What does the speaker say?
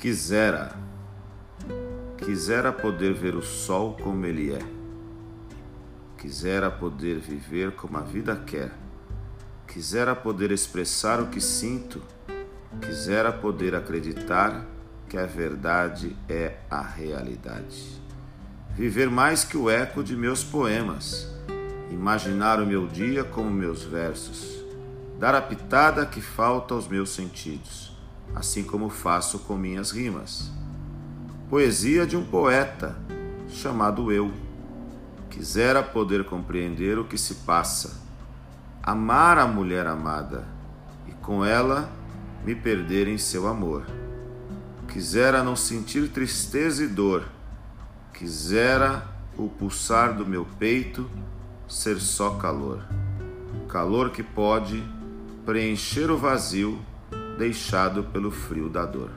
Quisera, quisera poder ver o sol como ele é. Quisera poder viver como a vida quer. Quisera poder expressar o que sinto. Quisera poder acreditar que a verdade é a realidade. Viver mais que o eco de meus poemas. Imaginar o meu dia como meus versos. Dar a pitada que falta aos meus sentidos assim como faço com minhas rimas. Poesia de um poeta chamado eu. Quisera poder compreender o que se passa, amar a mulher amada e com ela me perder em seu amor. Quisera não sentir tristeza e dor, quisera o pulsar do meu peito ser só calor, calor que pode preencher o vazio deixado pelo frio da dor.